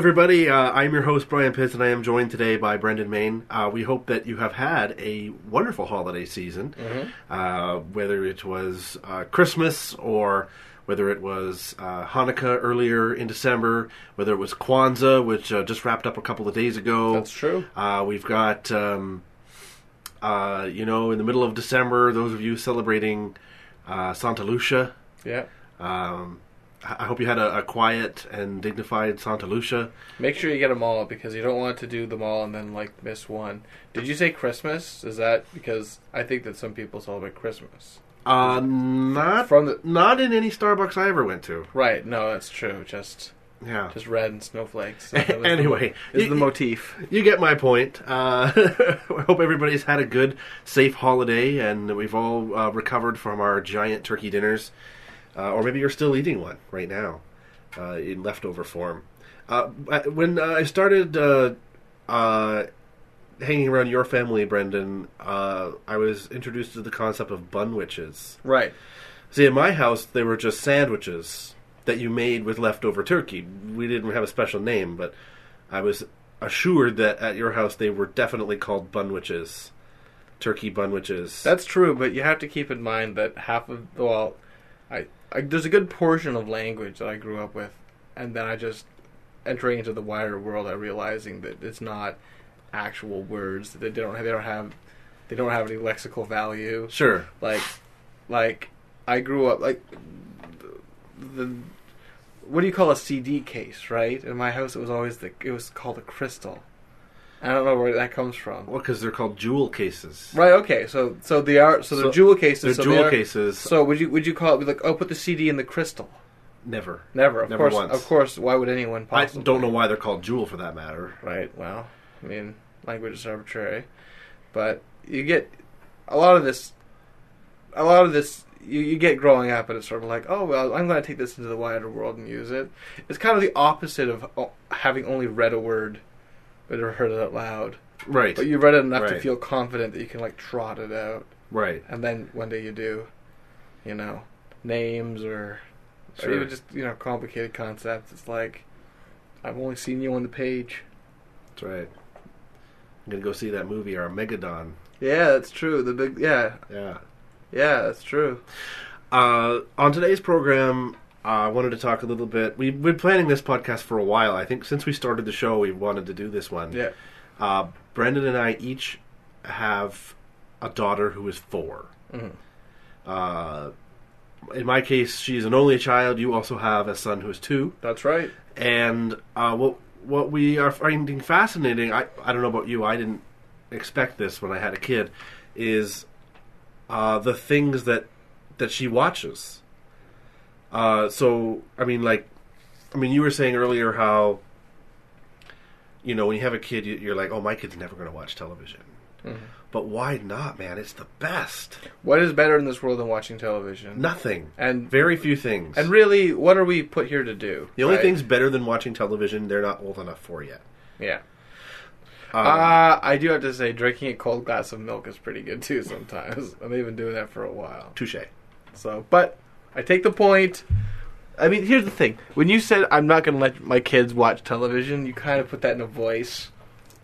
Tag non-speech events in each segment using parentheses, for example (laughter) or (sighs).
everybody. Uh, I'm your host, Brian Pitts, and I am joined today by Brendan Main. Uh, we hope that you have had a wonderful holiday season, uh, whether it was uh, Christmas or whether it was uh, Hanukkah earlier in December, whether it was Kwanzaa, which uh, just wrapped up a couple of days ago. That's true. Uh, we've got, um, uh, you know, in the middle of December, those of you celebrating uh, Santa Lucia. Yeah. Um, I hope you had a, a quiet and dignified Santa Lucia. Make sure you get them all because you don't want to do them all and then like miss one. Did you say Christmas? Is that because I think that some people celebrate Christmas? Uh, not From the- not in any Starbucks I ever went to. Right. No, that's true. Just Yeah. just red and snowflakes. That was (laughs) the- Anyway, is you- the motif. You get my point. Uh, (laughs) I hope everybody's had a good, safe holiday, and we've all uh, recovered from our giant turkey dinners. Uh, or maybe you're still eating one right now, uh, in leftover form. Uh, when uh, I started uh, uh, hanging around your family, Brendan, uh, I was introduced to the concept of bunwitches. Right. See, in my house, they were just sandwiches that you made with leftover turkey. We didn't have a special name, but I was assured that at your house they were definitely called bunwitches. Turkey bunwitches. That's true, but you have to keep in mind that half of well, I, I there's a good portion of language that I grew up with, and then I just entering into the wider world, I realizing that it's not actual words. That they don't have, they don't have they don't have any lexical value. sure. Like like I grew up like the, the what do you call a CD case, right? In my house, it was always the it was called a crystal. I don't know where that comes from. Well, because they're called jewel cases. Right. Okay. So so they are so they're So jewel cases. They're so jewel are- cases. So would you would you call it like oh put the CD in the crystal? Never. Never. Of Never course. once. Of course. Why would anyone I possibly? don't know why they're called jewel for that matter. Right. Well, I mean, language is arbitrary, but you get a lot of this. A lot of this you, you get growing up, and it's sort of like, oh well, I'm going to take this into the wider world and use it. It's kind of the opposite of having only read a word, never heard it out loud. Right. But you read it enough to Right. feel confident that you can like trot it out. right. and then one day you do, you know, names or, or Sure. even just you know complicated concepts. It's like I've only seen you on the page. That's right. I'm gonna go see that movie, Armageddon. Yeah, that's true. The big yeah Yeah. yeah that's true. Uh, on today's program, uh, I wanted to talk a little bit. We've been planning this podcast for a while. I think since we started the show, we wanted to do this one. Yeah Uh, Brendan and I each have a daughter who is 4 Mhm. Uh, in my case, she's an only child. You also have a son who is two. that's right. And uh, what what we are finding fascinating, I I don't know about you, I didn't expect this when I had a kid, is uh, the things that that she watches. Uh, so I mean, like, I mean, you were saying earlier how, you know, when you have a kid, you, you're like, oh, my kid's never going to watch television. Mhm. But why not, man? It's the best. What is better in this world than watching television? Nothing. And Very few things. and really, what are we put here to do? the only right? things better than watching television, they're not old enough for yet. Yeah. Um, Uh, I do have to say, drinking a cold glass of milk is pretty good too. Sometimes, (laughs) and they've been doing that for a while. touche. So, but I take the point. I mean, here's the thing: when you said I'm not going to let my kids watch television, you kind of put that in a voice,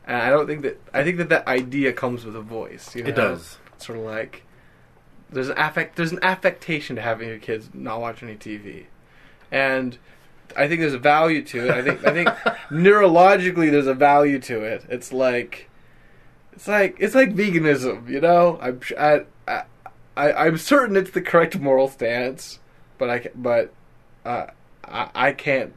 and I don't think that. I think that that idea comes with a voice. You know? It does. Sort of like there's an affect. There's an affectation to having your kids not watch any TV, and I think there's a value to it. I think I think (laughs) neurologically there's a value to it. It's like it's like it's like veganism, you know. I'm I, I, I'm certain it's the correct moral stance, but I but uh, I I can't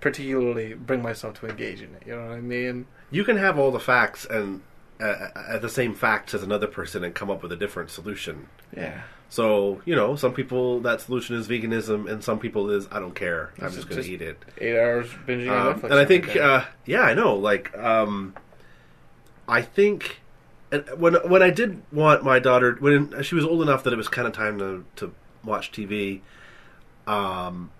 particularly bring myself to engage in it. You know what I mean? You can have all the facts and uh, at the same facts as another person and come up with a different solution. Yeah. So you know, some people that solution is veganism, and some people is I don't care. I'm It's just going to eat it. Eight hours binging on Um, Netflix. and I think, uh, yeah, I know. Like, um, I think and when when I did want my daughter when she was old enough that it was kind of time to to watch TV. Um,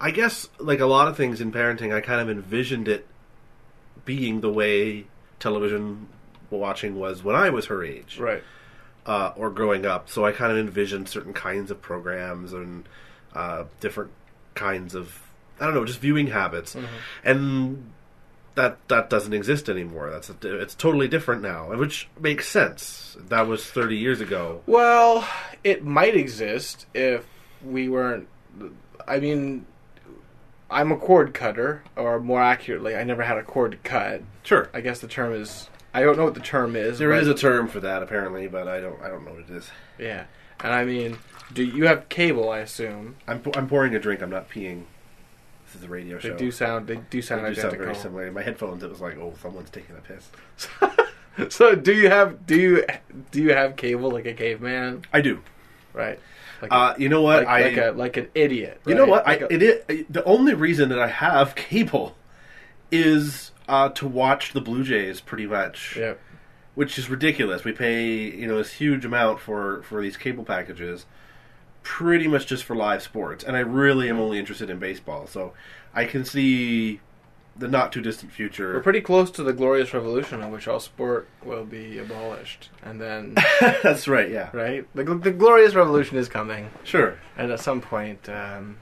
I guess like a lot of things in parenting, I kind of envisioned it being the way television watching was when I was her age right. uh, or growing up. So I kind of envisioned certain kinds of programs and uh, different kinds of I don't know, just viewing habits, and that that doesn't exist anymore. That's a, it's totally different now, which makes sense. That was thirty years ago. Well, it might exist if we weren't. I mean, I'm a cord cutter, or more accurately, I never had a cord cut. Sure, I guess the term is. I don't know what the term is. there is a term for that apparently, but I don't I don't know what it is. Yeah, and I mean, do you have cable? I assume I'm I'm pouring a drink. I'm not peeing. Is a radio they do sound. They do They sound do sound very similar. In my headphones, it was like, oh, someone's taking a piss. (laughs) so, do you have do you do you have cable like a caveman? I do. Right. Like, Uh, you know what? like, I like a like an idiot. You know what? I, Like a- it is, the only reason that I have cable is uh, to watch the Blue Jays, pretty much, yeah. which is ridiculous. We pay you know this huge amount for for these cable packages, pretty much just for live sports, and I really am only interested in baseball. So I can see the not too distant future. We're pretty close to the glorious revolution in which all sport will be abolished, and then (laughs) That's right. Yeah. right, the, the glorious revolution is coming, Sure. and at some point, um,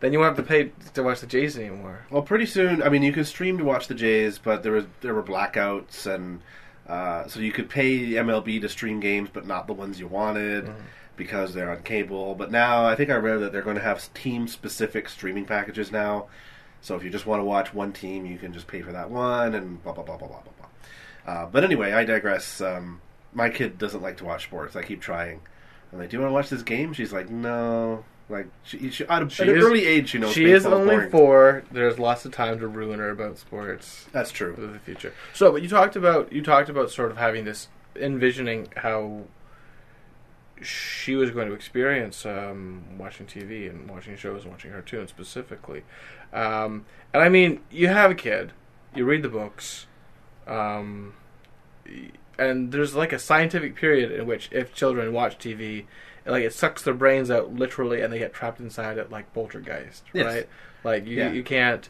then you won't have to pay to watch the Jays anymore. Well, pretty soon. I mean, you can stream to watch the Jays, but there was there were blackouts, and uh, so you could pay the MLB to stream games, but not the ones you wanted because they're on cable. But now, I think I read that they're going to have team-specific streaming packages now. So if you just want to watch one team, you can just pay for that one, and blah blah blah blah blah blah blah. Uh, but anyway, I digress. Um, my kid doesn't like to watch sports. I keep trying. I'm like, "Do you want to watch this game?" She's like, "No." Like, she, she, at, a, She at an early age, you know, she is only boring. four. There's lots of time to ruin her about sports. That's true. for the future. So, but you talked about you talked about sort of having this envisioning how she was going to experience um, watching TV and watching shows and watching cartoons specifically. Um, and I mean, you have a kid, you read the books, um, and there's like a scientific period in which if children watch TV, like it sucks their brains out literally, and they get trapped inside it like poltergeist, Yes. right? Like you, Yeah. you can't.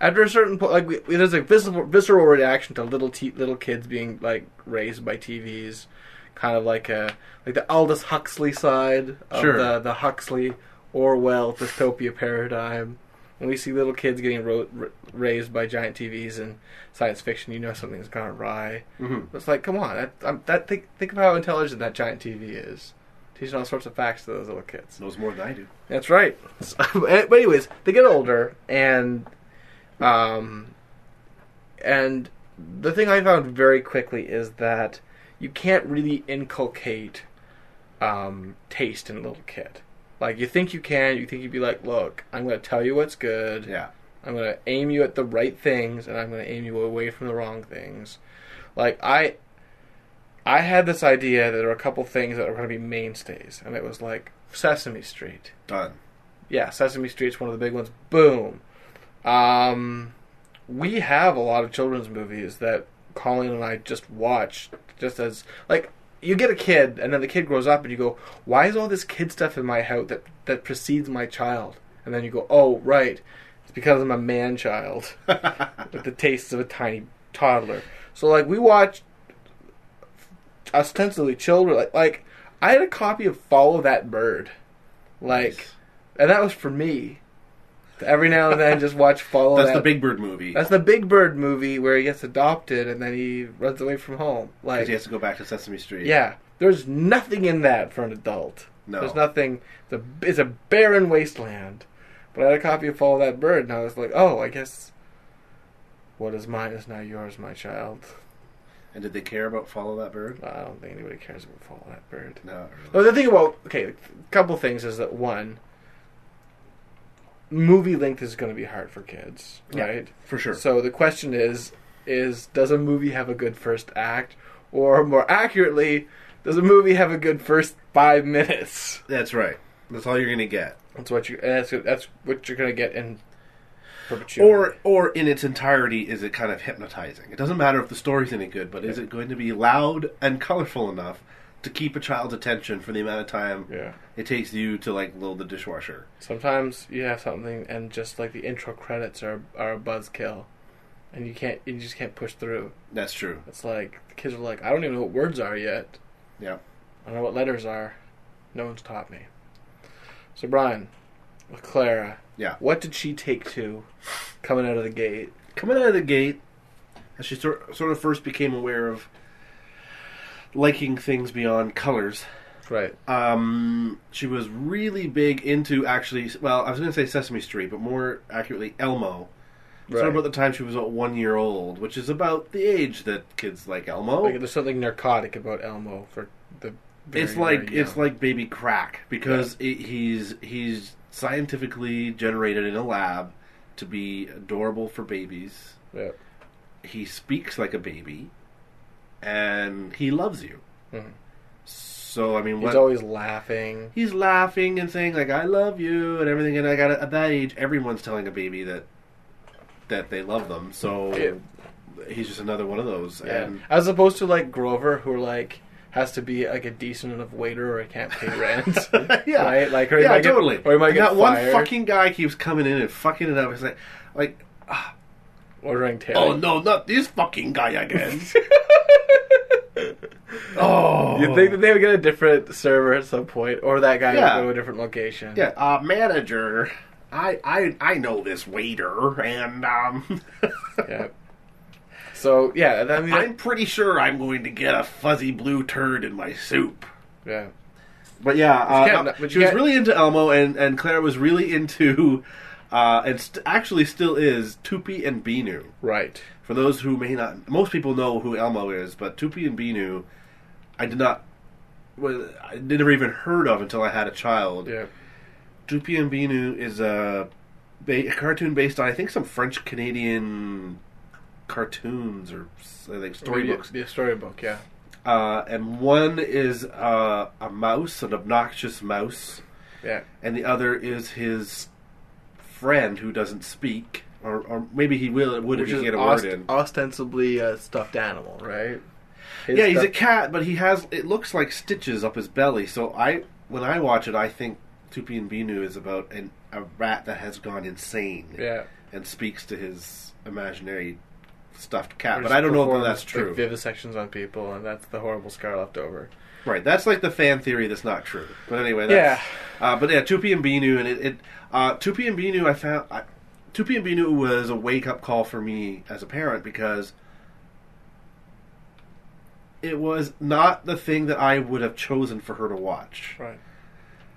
After a certain point, like we, there's a visceral, visceral reaction to little little kids being like raised by TVs, kind of like a like the Aldous Huxley side of Sure. the the Huxley Orwell dystopia paradigm. When we see little kids getting ro- r- raised by giant TVs and science fiction, you know something's gone awry. hmm It's like, come on, that, um, that think think of how intelligent that giant TV is, teaching all sorts of facts to those little kids. Knows more than I do. That's right. (laughs) So- but anyways, they get older, and um, and the thing I found very quickly is that you can't really inculcate um, taste in a little kid. Like you think you can, you think you'd be like, look, I'm going to tell you what's good. Yeah. I'm going to aim you at the right things, and I'm going to aim you away from the wrong things. Like I, I had this idea that there were a couple things that were going to be mainstays, and it was like Sesame Street. Done. Yeah, Sesame Street's one of the big ones. Boom. Um, we have a lot of children's movies that Colleen and I just watch, just as like you get a kid, and then the kid grows up, and you go, "Why is all this kid stuff in my house that that precedes my child?" And then you go, "Oh, right, it's because I'm a man child (laughs) with the tastes of a tiny toddler." So like we watch ostensibly children like like I had a copy of Follow That Bird, like, Nice. and that was for me. Every now and then, just watch Follow That's That. the Big Bird movie. That's the Big Bird movie where he gets adopted and then he runs away from home. Like, he has to go back to Sesame Street. yeah, there's nothing in that for an adult. No. There's nothing. It's a, it's a barren wasteland. But I had a copy of Follow That Bird, and I was like, oh, I guess what is mine is now yours, my child. And did they care about Follow That Bird? I don't think anybody cares about Follow That Bird. No. Well, the thing about okay, a couple things is that one, movie length is going to be hard for kids, Yeah. right? For sure. So the question is, is does a movie have a good first act, or more accurately, does a movie have a good first five minutes? That's right. That's all you're gonna get. That's what you. That's that's what you're gonna get in perpetuity. Or, or in its entirety, is it kind of hypnotizing? It doesn't matter if the story's any good, but is it going to be loud and colorful enough to keep a child's attention for the amount of time yeah. it takes you to like load the dishwasher? Sometimes you have something, and just like the intro credits are are a buzzkill, and you can't you just can't push through. That's true. It's like the kids are like, I don't even know what words are yet. Yeah. I don't know what letters are. No one's taught me. So Brian, with Clara, Yeah. what did she take to coming out of the gate? coming out of the gate, as she sort sort of first became aware of liking things beyond colors, Right. um, she was really big into actually. Well, I was going to say Sesame Street, but more accurately, Elmo. Right. Of about the time she was about one year old, which is about the age that kids like Elmo. Like there's something narcotic about Elmo for the. it's like it's like baby crack because it, he's he's scientifically generated in a lab to be adorable for babies. Yeah. He speaks like a baby, and he loves you. Mhm. So I mean, He's what, always laughing. he's laughing and saying like "I love you" and everything. And I got at that age, everyone's telling a baby that that they love them. So Yeah. he's just another one of those. Yeah. And As opposed to like Grover, who like has to be like a decent enough waiter or he can't pay (laughs) rent. (laughs) yeah, Right? Like, or yeah, might get- totally. or he might And get that one fucking guy keeps coming in and fucking it up. It's like, like, ordering tail. oh no, not this fucking guy again. (laughs) oh, You'd think that they would get a different server at some point, or that guy Yeah. would go to a different location. yeah, uh, manager. I, I I know this waiter, and um, (laughs) Yeah. So yeah, I mean, I'm pretty sure I'm going to get a fuzzy blue turd in my soup. yeah, But yeah, uh, but she was really into Elmo, and, and Claire was really into, uh, and st- actually still is Toopy and Binoo. right. For those who may not, most people know who Elmo is, but Toopy and Binoo, I did not, well, I never even heard of until I had a child. Yeah, Toopy and Binoo is a, ba- a cartoon based on I think some French Canadian cartoons or I think storybooks. The storybook, yeah, Uh, and one is uh, a mouse, an obnoxious mouse, yeah, and the other is his friend who doesn't speak, or, or maybe he will would if he get a ost- word in. ostensibly a stuffed animal, right? His yeah, he's a cat, but he has it looks like stitches up his belly. So I, when I watch it, I think Toopy and Binoo is about an, a rat that has gone insane yeah. and speaks to his imaginary stuffed cat. Or But I don't know if that's like, true. vivisections on people, and that's the horrible scar left over. Right, that's like the fan theory that's not true. But anyway, that's, Yeah. Uh, but yeah, Toopy and Binoo, and it, it uh, Toopy and Binoo, I found I, Toopy and Binoo was a wake up call for me as a parent because it was not the thing that I would have chosen for her to watch. Right.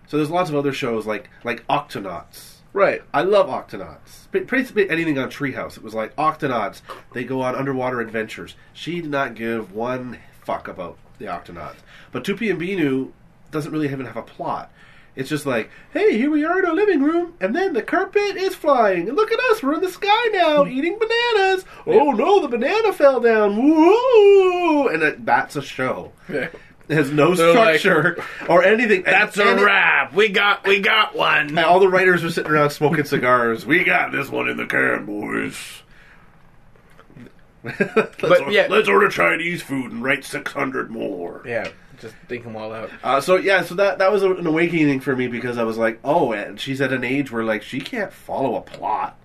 So there's lots of other shows like like Octonauts. Right. I love Octonauts. Pretty pretty anything on Treehouse. It was like Octonauts. They go on underwater adventures. She did not give one fuck about the Octonauts. But Toopy and Binoo doesn't really even have a plot. It's just like, hey, here we are in our living room, and then the carpet is flying, and look at us, we're in the sky now, hmm. eating bananas. Oh no, the banana fell down. Woo! And it, that's a show. Yeah. It has no They're like, structure (laughs) or anything. That's And a wrap. We got we got one. all the writers were sitting around smoking cigars. We got this one in the can, boys. Let's, But, or- yeah. let's order Chinese food and write six hundred more. Yeah, just think them all out. Uh, so yeah, so that that was an awakening for me because I was like, oh, and she's at an age where like she can't follow a plot,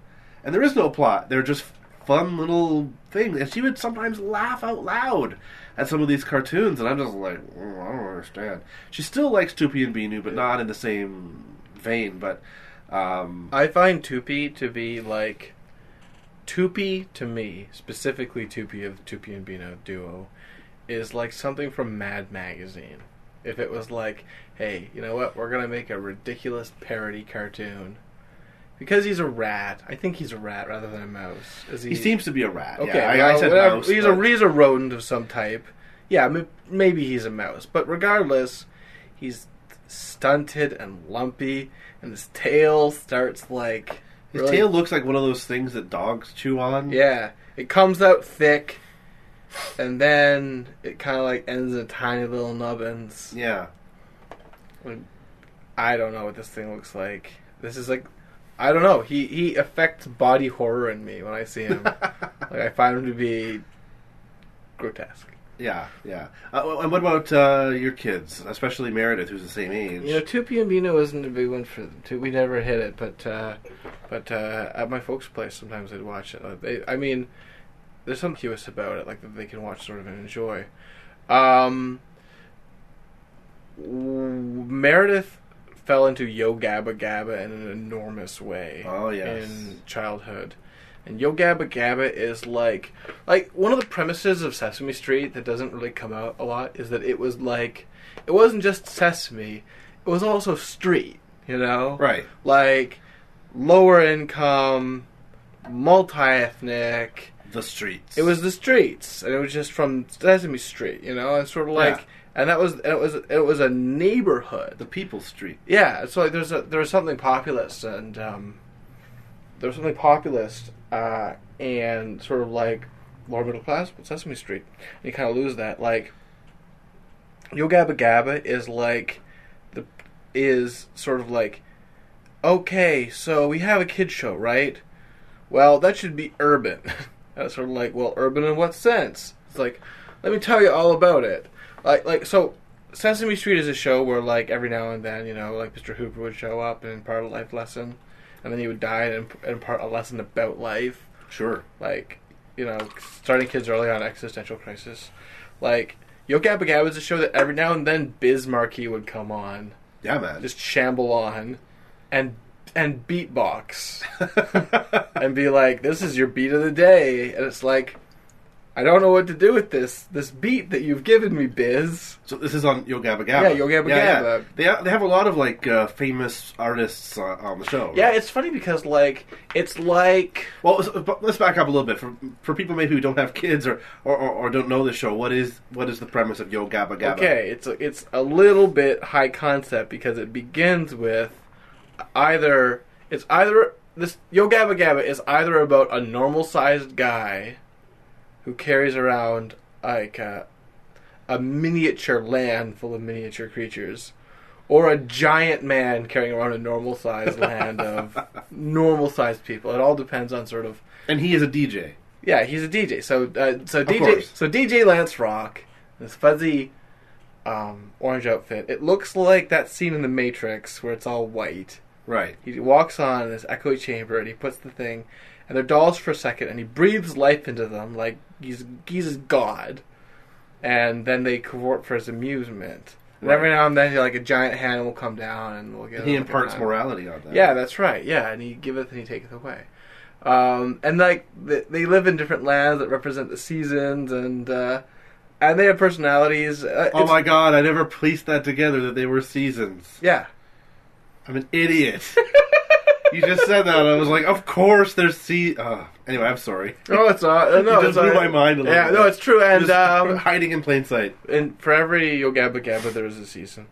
and there is no plot. They're just fun little things, and she would sometimes laugh out loud at some of these cartoons, and I'm just like, "Mm, I don't understand. She still likes Toopy and Binoo, but not in the same vein. But um, I find Toopy to be like Toopy to me, specifically Toopy of Toopy and Binoo duo, is like something from Mad Magazine. If it was like, hey, you know what, we're gonna make a ridiculous parody cartoon. Because he's a rat. I think he's a rat rather than a mouse. Is he seems to be a rat. Okay, yeah, I, I said whatever. mouse, he's but- a he's a rodent of some type. Yeah, maybe he's a mouse, but regardless, he's stunted and lumpy, and his tail starts like His really- tail looks like one of those things that dogs chew on. Yeah, it comes out thick, and then it kind of like ends in tiny little nubbins. Yeah. I don't know what this thing looks like. This is like, I don't know. He he affects body horror in me when I see him. (laughs) like I find him to be grotesque. Yeah, yeah. Uh, and what about uh, your kids, especially Meredith, who's the same age? You know, Toopy and Binoo isn't a big one for two. We never hit it, but uh, but uh, at my folks' place, sometimes they'd watch it. Uh, They, I mean, there's something curious about it, like that they can watch sort of and enjoy. Um, w- Meredith fell into Yo Gabba Gabba in an enormous way. Oh, yes. in childhood. And Yo Gabba Gabba is like like one of the premises of Sesame Street that doesn't really come out a lot is that it was like it wasn't just Sesame, it was also street, you know? Right. Like lower income, multi ethnic. The streets. It was the streets, and it was just from Sesame Street, you know, and sort of like, Yeah. and that was it was it was a neighborhood. the People's Street. Yeah, so like there's a there's something populist and um, there's something populist uh, and sort of like lower middle class with Sesame Street. And you kind of lose that. Like Yo Gabba Gabba is like the is sort of like okay, so we have a kid show, right? Well, that should be urban. (laughs) That's sort of like, well, urban in what sense? It's like, let me tell you all about it. Like, like so, Sesame Street is a show where, like, every now and then, you know, like Mr. Hooper would show up and impart of life lesson, and then he would die and imp- impart a lesson about life. Sure. like you know starting kids early on existential crisis. Like yo gabba gabba is a show that every now and then biz markie would come on. Yeah, man. just shamble on and and beatbox. (laughs) And be like this is your beat of the day. And it's like i don't know what to do with this this beat that you've given me biz so this is on Yo Gabba Gabba. Yeah, Yo Gabba Gabba. They ha- they have a lot of like uh, famous artists uh, on the show. yeah it's funny because like it's like Well, let's back up a little bit for for people maybe who don't have kids or or, or, or don't know the show. What is what is the premise of Yo Gabba Gabba? Okay, it's a, it's a little bit high concept because it begins with either it's either this Yo Gabba Gabba is either about a normal sized guy who carries around like a, a miniature land full of miniature creatures, or a giant man carrying around a normal sized land of (laughs) normal sized people. It all depends on sort of And he is a DJ. yeah, he's a DJ. So uh, so DJ so DJ Lance Rock, this fuzzy um, orange outfit. It looks like that scene in the Matrix where it's all white. Right. He walks on in this echoey chamber and he puts the thing, and they're dolls for a second, and he breathes life into them like he's he's god, and then they cavort for his amusement. And every now and then, like a giant hand will come down, and we'll get. And he imparts morality on that. Yeah, that's right. Yeah, and he giveth and he taketh away. Um, and like they, they live in different lands that represent the seasons, and uh, and they have personalities. Uh, Oh my god, I never pieced that together that they were seasons. Yeah, I'm an idiot. (laughs) you just said that. I was like, of course there's sea. Uh, anyway, I'm sorry. Oh, it's uh, no, (laughs) just it's blew all my mind a little Yeah, bit. no, it's true. And Just (laughs) um, hiding in plain sight. and for every Yo Gabba Gabba, there is a season,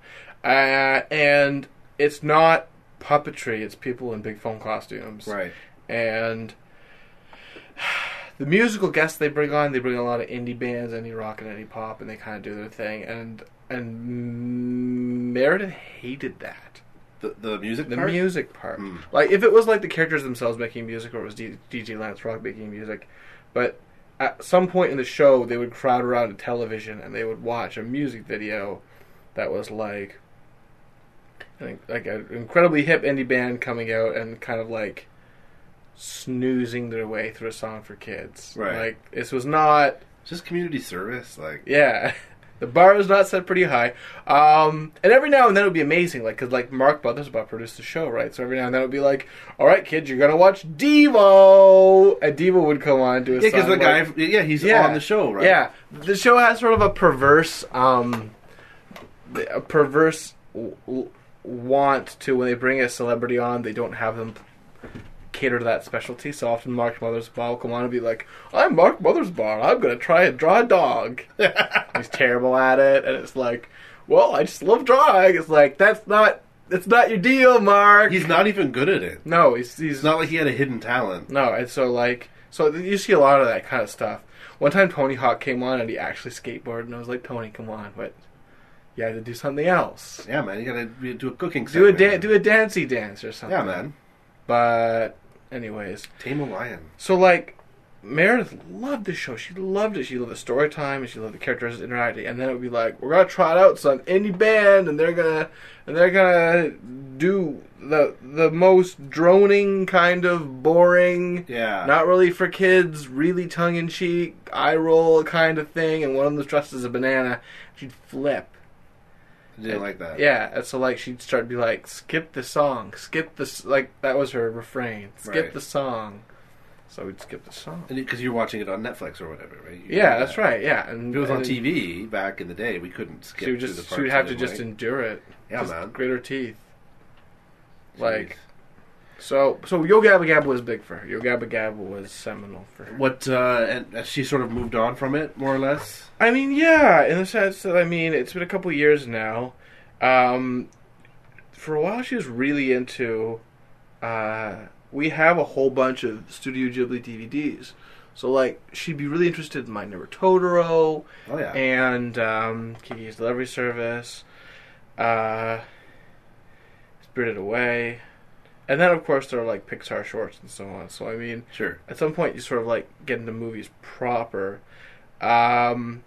uh, and it's not puppetry; it's people in big foam costumes. Right. and (sighs) the musical guests they bring on, they bring a lot of indie bands, indie rock and indie pop, and they kind of do their thing. And and Meredith hated that The the music the part. music part. Hmm. Like if it was like the characters themselves making music, or it was D- DJ Lance Rock making music, but at some point in the show, they would crowd around a television and they would watch a music video that was like. Like an incredibly hip indie band coming out and kind of like snoozing their way through a song for kids. Right. Like this was not Just community service, like yeah. (laughs) The bar is not set pretty high. Um, and every now and then it would be amazing, like, because, like, Mark Mothersbaugh produced the show, right? So every now and then it would be like, all right, kids, you're going to watch Devo! And Devo would come on to a yeah, because the guy, like- yeah, he's Yeah. on the show, right? Yeah. The show has sort of a perverse, um, a perverse want to, when they bring a celebrity on, they don't have them cater to that specialty. So often Mark Mothersbaugh will come on and be like, I'm Mark Mothersbaugh. I'm going to try and draw a dog. (laughs) He's terrible at it. And it's like, well, I just love drawing. It's like, that's not, it's not your deal, Mark. He's not even good at it. no, he's, he's It's not like he had a hidden talent. no, and so like So you see a lot of that kind of stuff. One time Tony Hawk came on and he actually skateboarded, and I was like, Tony, come on, but you had to do something else. Yeah, man, you gotta do a cooking. Do a da- do a dancey dance or something. Yeah, man. But anyways, Tame a lion. so like Meredith loved the show. She loved it. She loved the story time and she loved the characters interacting. And then it would be like, we're gonna try it out some indie band, and they're gonna and they're gonna do the the most droning kind of boring, Yeah. not really for kids, really tongue in cheek, eye roll kind of thing. And one of them's dressed as a banana. She'd flip. Didn't like that. Yeah, and so like she'd start to be like, skip the song, skip this. Like that was her refrain. Skip Right. the song. So we'd skip the song. Because you're watching it on Netflix or whatever, right? You Yeah, that's that. right. Yeah, and If it was on TV back in the day, we couldn't skip She would the just she would have to just like. endure it. Yeah, just man. Grit her teeth. Jeez. Like so. So Yo Gabba Gabba was big for her. Yo Gabba Gabba was seminal for her. what? Uh, and has she sort of moved on from it, more or less. I mean, yeah, in the sense that I mean, it's been a couple years now. Um, for a while, she was really into. Uh, we have a whole bunch of Studio Ghibli DVDs, so like she'd be really interested in My Neighbor Totoro Oh yeah. and um, Kiki's Delivery Service, uh, Spirited Away, and then of course there are like Pixar shorts and so on. So I mean, sure. at some point you sort of like get into movies proper. Um,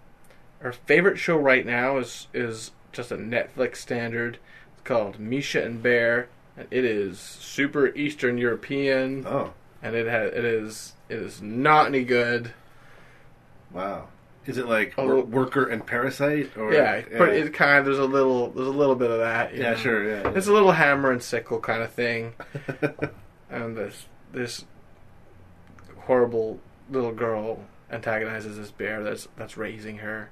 our favorite show right now is is just a Netflix standard. It's called Misha and Bear, and it is super Eastern European, Oh and it has it is it is not any good. wow. Is it like wor- worker and parasite? Or yeah, but it kind of there's a little there's a little bit of that. yeah, know. sure. Yeah. It's a little hammer and sickle kind of thing, (laughs) and this this horrible little girl antagonizes this bear that's that's raising her,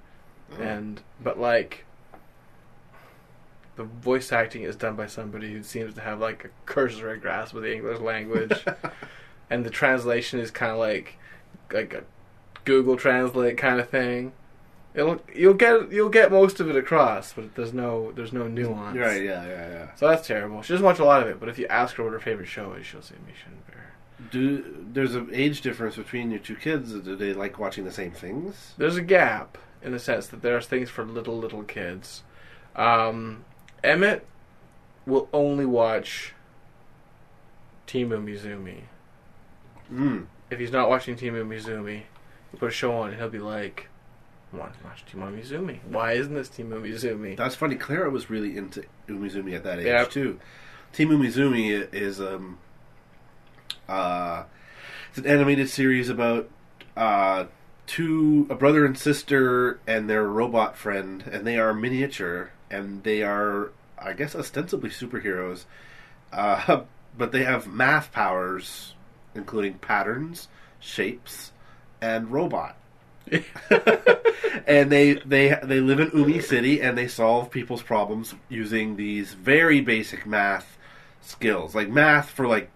Oh. and but like the voice acting is done by somebody who seems to have like a cursory grasp of the English language, (laughs) and the translation is kind of like like a Google Translate kind of thing. It'll you'll get you'll get most of it across, but there's no there's no nuance. right. Yeah. Yeah. Yeah. So that's terrible. She doesn't watch a lot of it, but if you ask her what her favorite show is, she'll say Misha and Bear. Do there's an age difference between your two kids? Do they like watching the same things? There's a gap in the sense that there's things for little little kids. Um, Emmett will only watch Team Umizoomi. Mm. If he's not watching Team Umizoomi, put a show on and he'll be like, "I want to watch Team Umizoomi. Why isn't this Team Umizoomi?" That's funny. Clara was really into Umizoomi at that age Yeah. too. Team Umizoomi is um uh it's an animated series about uh two a brother and sister and their robot friend and they are miniature and they are I guess ostensibly superheroes. Uh (laughs) but they have math powers including patterns, shapes, and robot. (laughs) and they they they live in Umi City and they solve people's problems using these very basic math skills, like math for like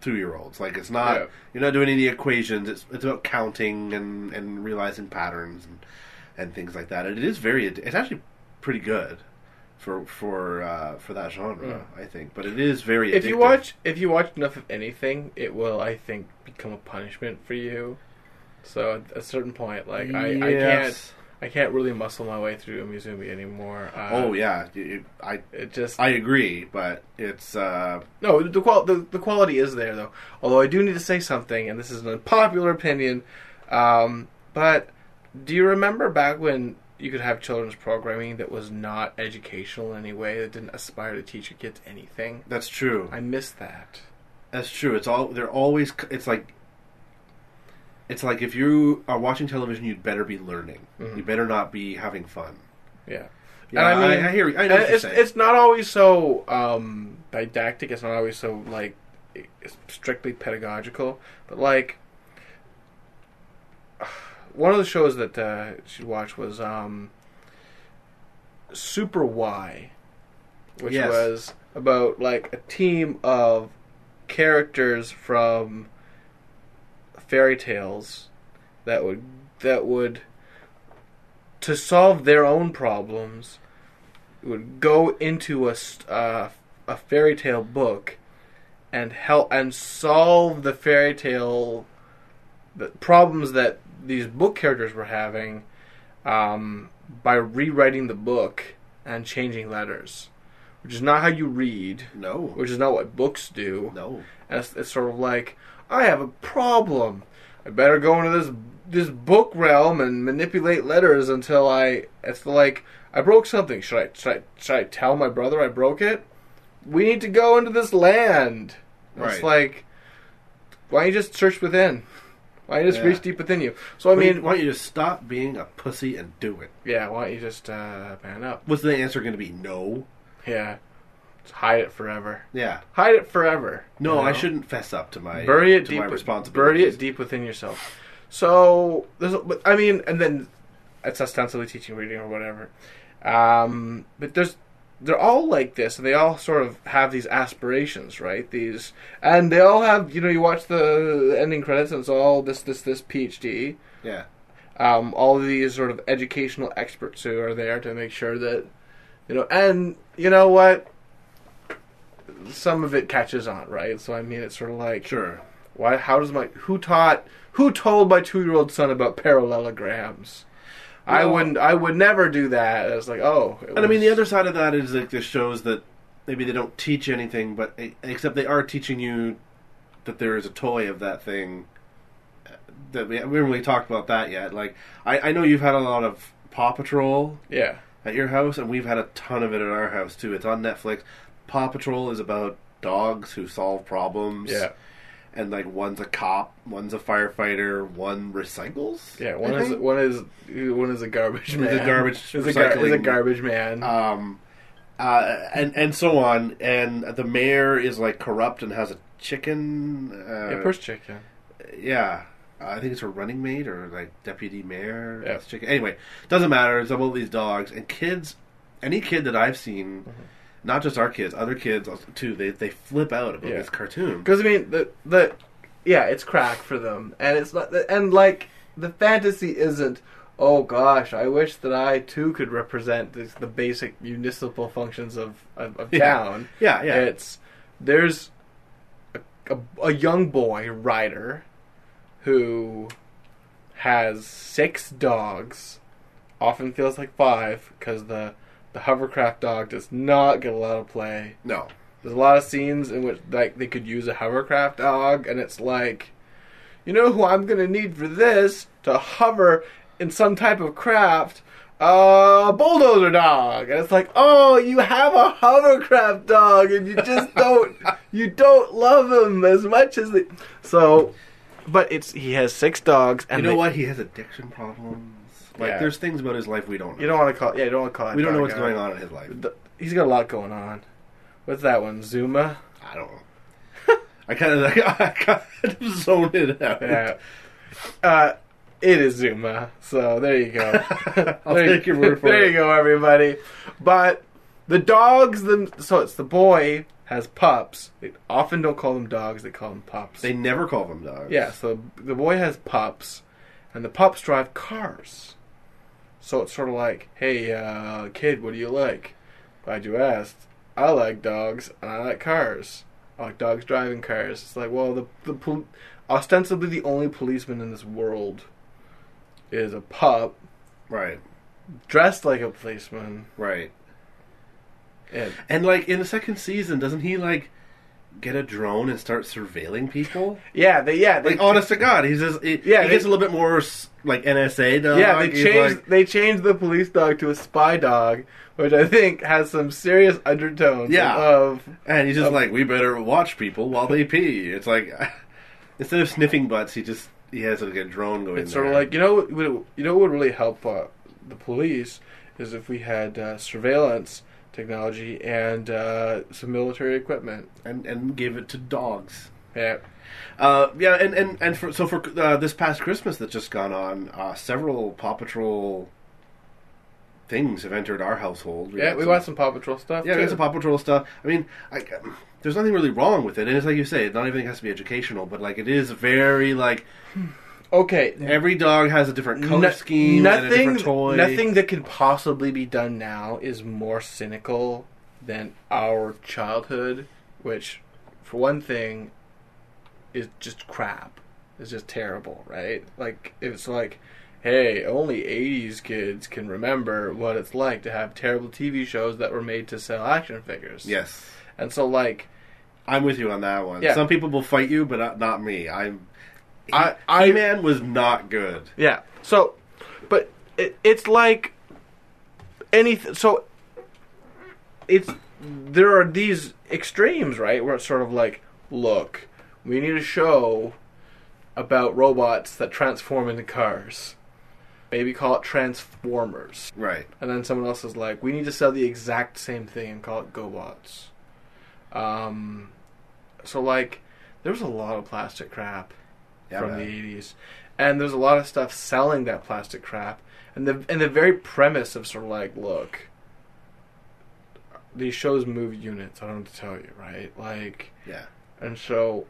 two year olds. Like it's not Yeah. you're not doing any equations. It's it's about counting and and realizing patterns and and things like that. And it is very it's actually pretty good for for uh, for that genre, I think. But it is very if you watch if you watch enough of anything, it will I think become a punishment for you. So at a certain point, like I, I can't I can't really muscle my way through Umizoomi anymore. Uh, Oh yeah, you- I it just I agree, but it's uh, no the, qual- the the quality is there though. Although I do need to say something, and this is an unpopular opinion, um, but do you remember back when you could have children's programming that was not educational in any way that didn't aspire to teach your kids anything? that's true. I miss that. That's true. It's all they're always. It's like it's like if you are watching television, you'd better be learning. Mhm. You better not be having fun. Yeah. Yeah, And I I, mean- I, hear. you. I know it's it's not always so um, didactic. It's not always so like strictly pedagogical. But like one of the shows that uh, she watched was um, Super Why, which Yes. was about like a team of characters from fairy tales that would that would to solve their own problems would go into a uh, a fairy tale book and help and solve the fairy tale the problems that these book characters were having um, by rewriting the book and changing letters, which is not how you read, No. which is not what books do. No. And it's, it's sort of like, I have a problem. I better go into this this book realm and manipulate letters until I. It's like I broke something. Should I should I should I tell my brother I broke it? We need to go into this land. It's like, why don't you just search within? Why don't you just Yeah. reach deep within you? So I mean, why don't you just stop being a pussy and do it? yeah. Why don't you just uh, man up? Was the answer going to be no? Yeah, hide it forever. Yeah. Hide it forever. No, you I shouldn't fess up to my bury it to deep. my Bury it deep within yourself. So there's, but I mean, and then it's ostensibly teaching reading or whatever. Um, but there's they're all like this, and they all sort of have these aspirations, right? These, and they all have, you know, you watch the ending credits, and it's all this, this, this PhD. Yeah. Um, all of these sort of educational experts who are there to make sure that, you know, and you know what, some of it catches on, right? So I mean, it's sort of like, Sure. why? How does my who taught who told my two year old son about parallelograms? I wouldn't. I would never do that. It's like, oh, it And I mean, the other side of that is like this shows that maybe they don't teach anything, but e, except they are teaching you that there is a toy of that thing. uh, That we, we haven't really talked about that yet. Like, I, I know you've had a lot of Paw Patrol yeah, at your house, and we've had a ton of it at our house too. It's on Netflix. Paw Patrol is about dogs who solve problems. yeah, and like one's a cop, one's a firefighter, one recycles. yeah. One I is think. one is one is a garbage man. a garbage (laughs) is a, gar- is a garbage man. um, uh, and and so on. And the mayor is like corrupt and has a chicken. Uh, yeah, first chicken. yeah. I think it's a running mate or like deputy mayor. Yeah. chicken. Anyway, doesn't matter. It's about these dogs and kids. Any kid that I've seen, Mm-hmm. Not just our kids, other kids too. They they flip out about Yeah. this cartoon. Because I mean, the the yeah, it's crack for them, and it's not, and like the fantasy isn't. Oh gosh, I wish that I too could represent this, the basic municipal functions of of, of Yeah. town. Yeah, yeah. It's there's a, a, a young boy rider who has six dogs. Often feels like five because the the hovercraft dog does not get a lot of play. no. There's a lot of scenes in which like they could use a hovercraft dog, and it's like, you know who I'm gonna need for this to hover in some type of craft? A bulldozer dog, and it's like, oh, you have a hovercraft dog, and you just (laughs) don't, you don't love him as much as the. So, but it's he has six dogs, and You know they- what? He has addiction problems. Like, Yeah. there's things about his life we don't know. You don't want to call, yeah, you don't want to call. we don't know what's out. going on in his life. The- He's got a lot going on. What's that one? Zuma. I don't know. I kind of, like, (laughs) I kind of (laughs) zoned it out. Yeah. Uh, it is Zuma. So there you go. (laughs) I'll There you- take your word for there it. you go, everybody. But the dogs, them. So it's the boy has pups. They often don't call them dogs. They call them pups. They never call them dogs. yeah. So the boy has pups, and the pups drive cars. So it's sort of like, hey, uh, kid, what do you like? Glad you asked. I like dogs and I like cars. I like dogs driving cars. It's like, well, the the pol- ostensibly the only policeman in this world is a pup Right. dressed like a policeman. Right. And And like in the second season, doesn't he like get a drone and start surveilling people? yeah, they yeah they Like honest to God, he's just he, Yeah, he they- gets a little bit more s- like NSA dog. yeah they He's changed like- they changed the police dog to a spy dog, which I think has some serious undertones Yeah. of and he's just Um, like, we better watch people while they pee. It's like (laughs) instead of sniffing butts, he just he has like a drone going. It's sort of like you know what would you know what would really help uh, the police is if we had uh, surveillance technology and uh, some military equipment. and and give it to dogs. Yeah, Uh, yeah, and and and for, so for uh, this past Christmas that's just gone on, uh, several Paw Patrol things have entered our household. yeah, we some- watched some Paw Patrol stuff. Yeah, we got some Paw Patrol stuff. I mean, I, there's nothing really wrong with it, and it's like you say, not everything has to be educational, but like it is very like (sighs) Okay, every dog has a different color No- scheme nothing, different toy. nothing that could possibly be done now is more cynical than our childhood, which, for one thing, is just crap. It's just terrible, right? Like it's like, hey, only '80s kids can remember what it's like to have terrible TV shows that were made to sell action figures. Yes, and so like, I'm with you on that one. Yeah. Some people will fight you, but not, not me. I'm. I- I- He-Man was not good. yeah. So, but it, it's like anything. So it's there are these extremes, right? Where it's sort of like, look, we need a show about robots that transform into cars. Maybe call it Transformers. Right. And then someone else is like, we need to sell the exact same thing and call it GoBots. Um, so like, there was a lot of plastic crap Yeah, from man. the eighties, and there's a lot of stuff selling that plastic crap, and the and the very premise of sort of like, look, these shows move units. I don't have to tell you, right? Like, Yeah. and so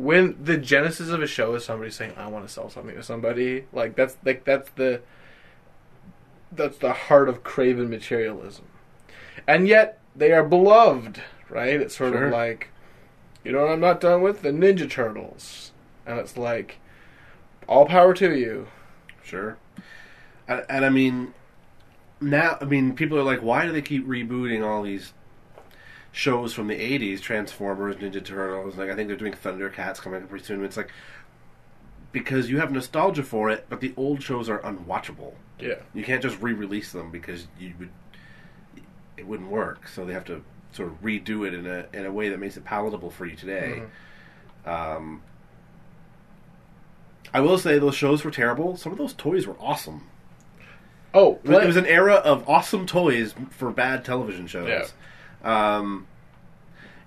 when the genesis of a show is somebody saying, "I want to sell something to somebody," like that's like that's the that's the heart of craven materialism, and yet they are beloved, right? It's sort Sure. of like, you know, what I'm not done with the Ninja Turtles, and it's like, all power to you. Sure. And, and I mean, now, I mean, people are like, why do they keep rebooting all these shows from the 80s? Transformers, Ninja Turtles. Like, I think they're doing Thundercats coming up pretty soon. It's like, because you have nostalgia for it, but the old shows are unwatchable. Yeah, You can't just re release them because you would, it wouldn't work. So they have to sort of redo it in a, in a way that makes it palatable for you today. Um, I will say those shows were terrible. Some of those toys were awesome. Oh, It was, it was an era of awesome toys for bad television shows. Yeah. Um,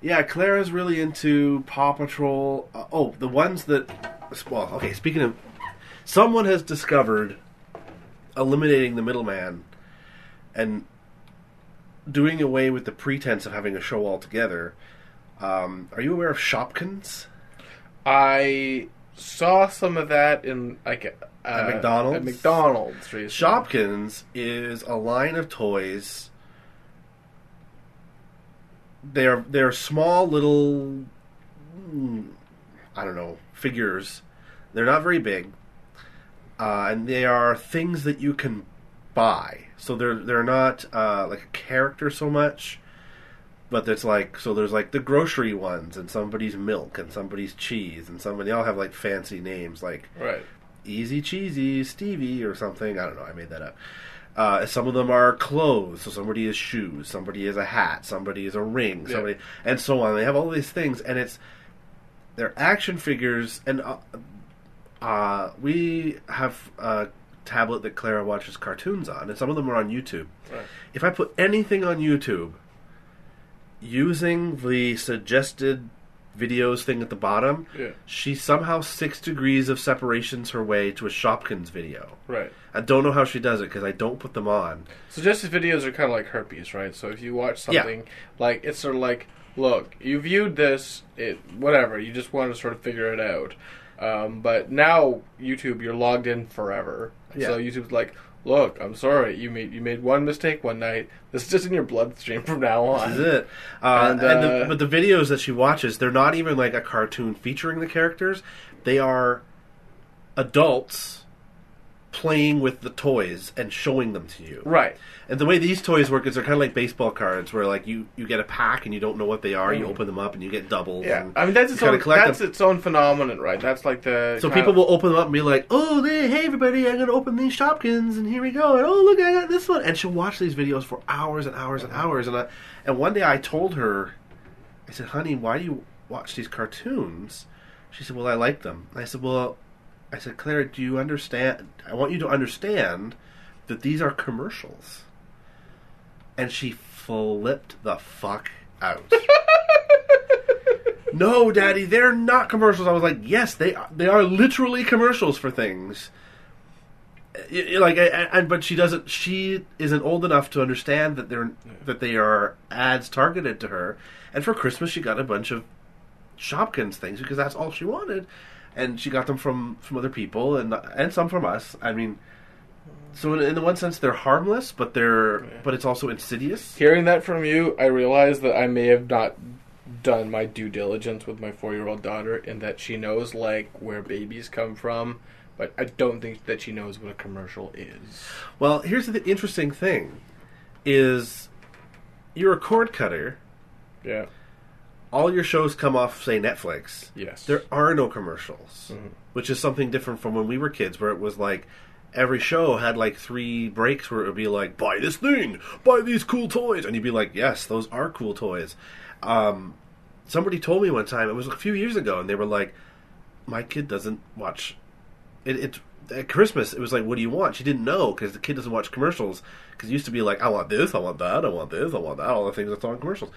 yeah, Clara's really into Paw Patrol. Uh, oh, the ones that. Well, okay, speaking of. Someone has discovered eliminating the middleman and doing away with the pretense of having a show altogether. Um, are you aware of Shopkins? I saw some of that in like uh, At McDonald's? At McDonald's, recently. Shopkins is a line of toys. They're they're small little, I don't know, figures. They're not very big, uh, and they are things that you can buy. So they're they're not uh, like a character so much, but it's like so. There's like the grocery ones, and somebody's milk, and somebody's cheese, and somebody all have like fancy names like right. Easy Cheesy Stevie or something. I don't know. I made that up. Uh, some of them are clothes. So somebody is shoes. Somebody is a hat. Somebody is a ring. Yeah. Somebody and so on. They have all these things, and it's they're action figures. And uh, uh, we have a tablet that Clara watches cartoons on, and some of them are on YouTube. Right. If I put anything on YouTube using the suggested videos thing at the bottom, Yeah. she somehow six degrees of separations her way to a Shopkins video. Right. I don't know how she does it because I don't put them on. Suggested videos are kind of like herpes, right? So if you watch Yeah. something, like it's sort of like, look, you viewed this, it whatever, you just want to sort of figure it out. Um, but now YouTube, you're logged in forever. Yeah. So YouTube's like, look, I'm sorry, you made you made one mistake one night. This is just in your bloodstream from now on. This is it. Uh, And, and the, uh, but the videos that she watches, they're not even like a cartoon featuring the characters. They are adults playing with the toys and showing them to you. Right. And the way these toys work is they're kind of like baseball cards, where like you you get a pack and you don't know what they are. You Mhm. open them up and you get doubles. Yeah. I mean that's its own that's them. its own phenomenon, right? That's like the So people will open them up and be like, "Oh, they, hey everybody, I'm gonna open these Shopkins, and here we go." And oh, look, I got this one. And she'll watch these videos for hours and hours and hours. And I, and one day I told her, I said, "Honey, why do you watch these cartoons?" She said, "Well, I like them." And I said, "Well," I said, Claire, do you understand? I want you to understand that these are commercials." And she flipped the fuck out. (laughs) no, Daddy, they're not commercials. I was like, yes, they are, they are literally commercials for things. Like, and but she doesn't. She isn't old enough to understand that they're that they are ads targeted to her. And for Christmas, she got a bunch of Shopkins things because that's all she wanted, and she got them from from other people and and some from us. I mean, so in, in the one sense, they're harmless, but they're Yeah. but it's also insidious. Hearing that from you, I realize that I may have not done my due diligence with my four year old daughter in that she knows like where babies come from, but I don't think that she knows what a commercial is. Well, here's the interesting thing: is you're a cord cutter. Yeah. All your shows come off, say Netflix. Yes. There are no commercials, Mhm. which is something different from when we were kids, where it was like every show had like three breaks where it would be like, "Buy this thing, buy these cool toys," and you'd be like, "Yes, those are cool toys." Um, somebody told me one time it was a few years ago, and they were like, "My kid doesn't watch it." it at Christmas, it was like, "What do you want?" She didn't know because the kid doesn't watch commercials. Because it used to be like, "I want this, I want that, I want this, I want that," all the things that's on commercials.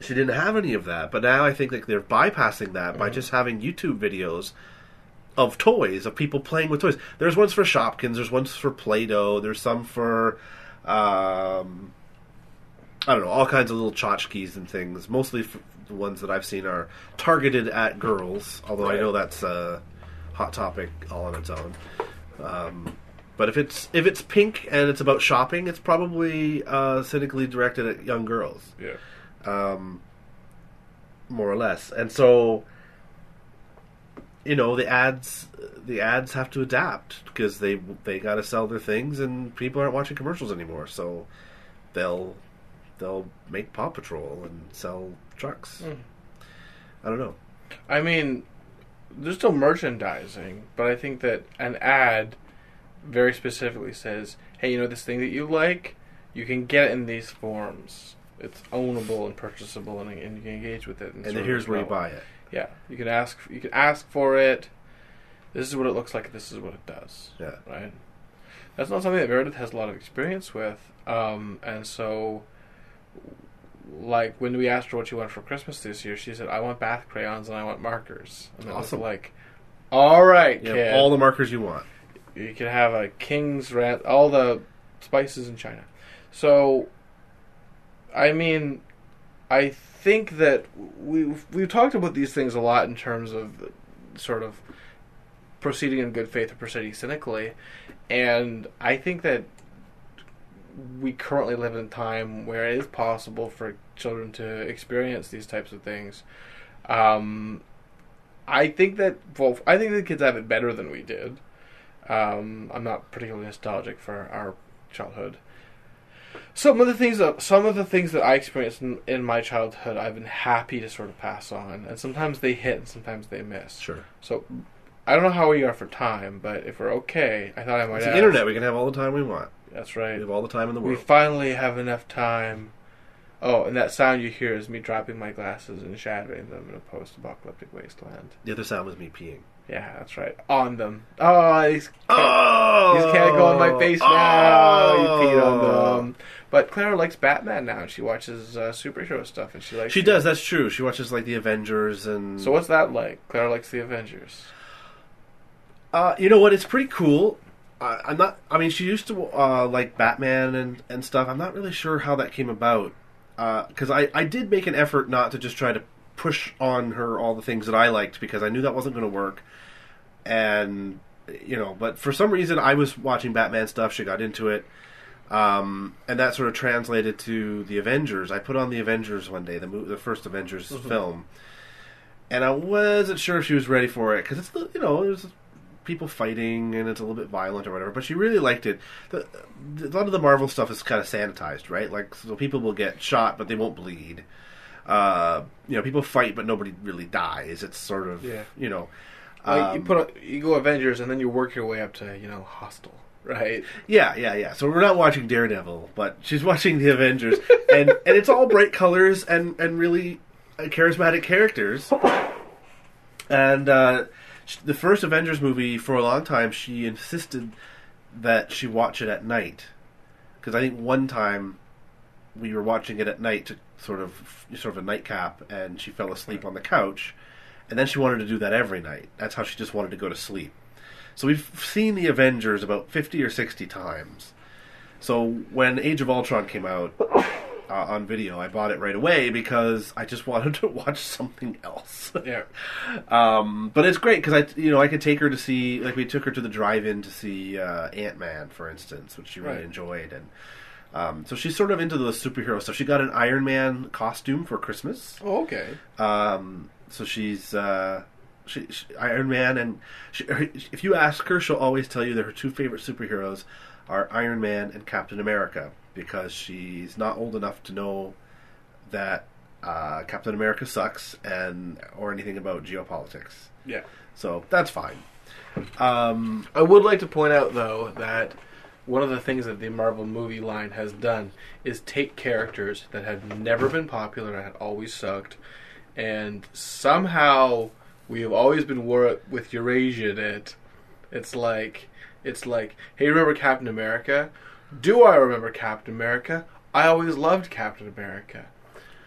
She didn't have any of that, but now I think like they're bypassing that by just having YouTube videos of toys of people playing with toys. There's ones for Shopkins, there's ones for Play-Doh, there's some for um, I don't know, all kinds of little tchotchkes and things. Mostly the ones that I've seen are targeted at girls, although I know that's a hot topic all on its own. Um, but if it's if it's pink and it's about shopping, it's probably uh, cynically directed at young girls Yeah. Um, more or less. And so, you know, the ads the ads have to adapt because they they got to sell their things, and people aren't watching commercials anymore. So they'll they'll make Paw Patrol and sell trucks. Mm. I don't know. I mean, there's still merchandising, but I think that an ad very specifically says, "Hey, you know this thing that you like, you can get it in these forms. It's ownable and purchasable, and, and you can engage with it." And then here's where you buy it. Yeah, you can ask. You can ask for it. This is what it looks like. This is what it does. Yeah. Right. That's not something that Meredith has a lot of experience with, um, and so, like when we asked her what she wanted for Christmas this year, she said, "I want bath crayons and I want markers." And was Awesome. like, "All right, You kid, have all the markers you want. you can have a king's rat, all the spices in China." So, I mean, I think that we've we've talked about these things a lot in terms of sort of proceeding in good faith or proceeding cynically, and I think that we currently live in a time where it is possible for children to experience these types of things. Um, I think that well, I think the kids have it better than we did. Um, I'm not particularly nostalgic for our childhood. Some of the things that some of the things that I experienced in, in my childhood, I've been happy to sort of pass on, and sometimes they hit and sometimes they miss. Sure. So I don't know how we are for time, but if we're okay, I thought I might. It's the internet. We can have all the time we want. That's We right. have all the time in the world. We finally have enough time. Oh, and that sound you hear is me dropping my glasses and shattering them in a post-apocalyptic wasteland. The other sound was me peeing. Yeah, that's right. On them. Oh, these can't, Oh, these can't go on my face now. You peed on them. But Clara likes Batman now, and she watches uh, superhero stuff, and she likes. She does. That's true. She watches like the Avengers and. So what's that like? Clara likes the Avengers. Uh, you know what? It's pretty cool. Uh, I'm not. I mean, she used to uh, like Batman and and stuff. I'm not really sure how that came about. Because I I did make an effort not to just try to push on her all the things that I liked because I knew that wasn't going to work. And you know, but for some reason I was watching Batman stuff. She got into it. Um, and that sort of translated to the Avengers. I put on the Avengers one day, the mo- the first Avengers Mhm. film, and I wasn't sure if she was ready for it because it's the- you know there's people fighting and it's a little bit violent or whatever. But she really liked it. The, a lot of the Marvel stuff is kind of sanitized, right? Like so people will get shot but they won't bleed. Uh, you know, people fight but nobody really dies. It's sort of Yeah. you know. Like, you um, put on, you go Avengers, and then you work your way up to you know Hostel, right? Yeah, yeah, yeah. So we're not watching Daredevil, but she's watching the Avengers, (laughs) and and it's all bright colors and and really uh, charismatic characters. And uh, the first Avengers movie, for a long time, she insisted that she watch it at night, because I think one time we were watching it at night to sort of sort of a nightcap, and she fell asleep on the couch, and then she wanted to do that every night. That's how she just wanted to go to sleep. So we've seen the Avengers about 50 or 60 times. So when Age of Ultron came out (coughs) uh, on video, I bought it right away because I just (laughs) wanted to watch something else. Yeah. (laughs) um, but it's great because I, you know, I could take her to see, like we took her to the drive-in to see uh, Ant Man, for instance, which she really Right. enjoyed, and Um, so she's sort of into the superhero stuff. She got an Iron Man costume for Christmas. Oh, okay. Um, so she's uh, she, she, Iron Man, and she, her, if you ask her, she'll always tell you that her two favorite superheroes are Iron Man and Captain America because she's not old enough to know that uh, Captain America sucks and or anything about geopolitics. Yeah. So that's fine. Um, I would like to point out, though, that one of the things that the Marvel movie line has done is take characters that have never been popular and had always sucked, and somehow we have always been war with Eurasia in it. It's like, it's like, hey, remember Captain America? Do I remember Captain America? I always loved Captain America.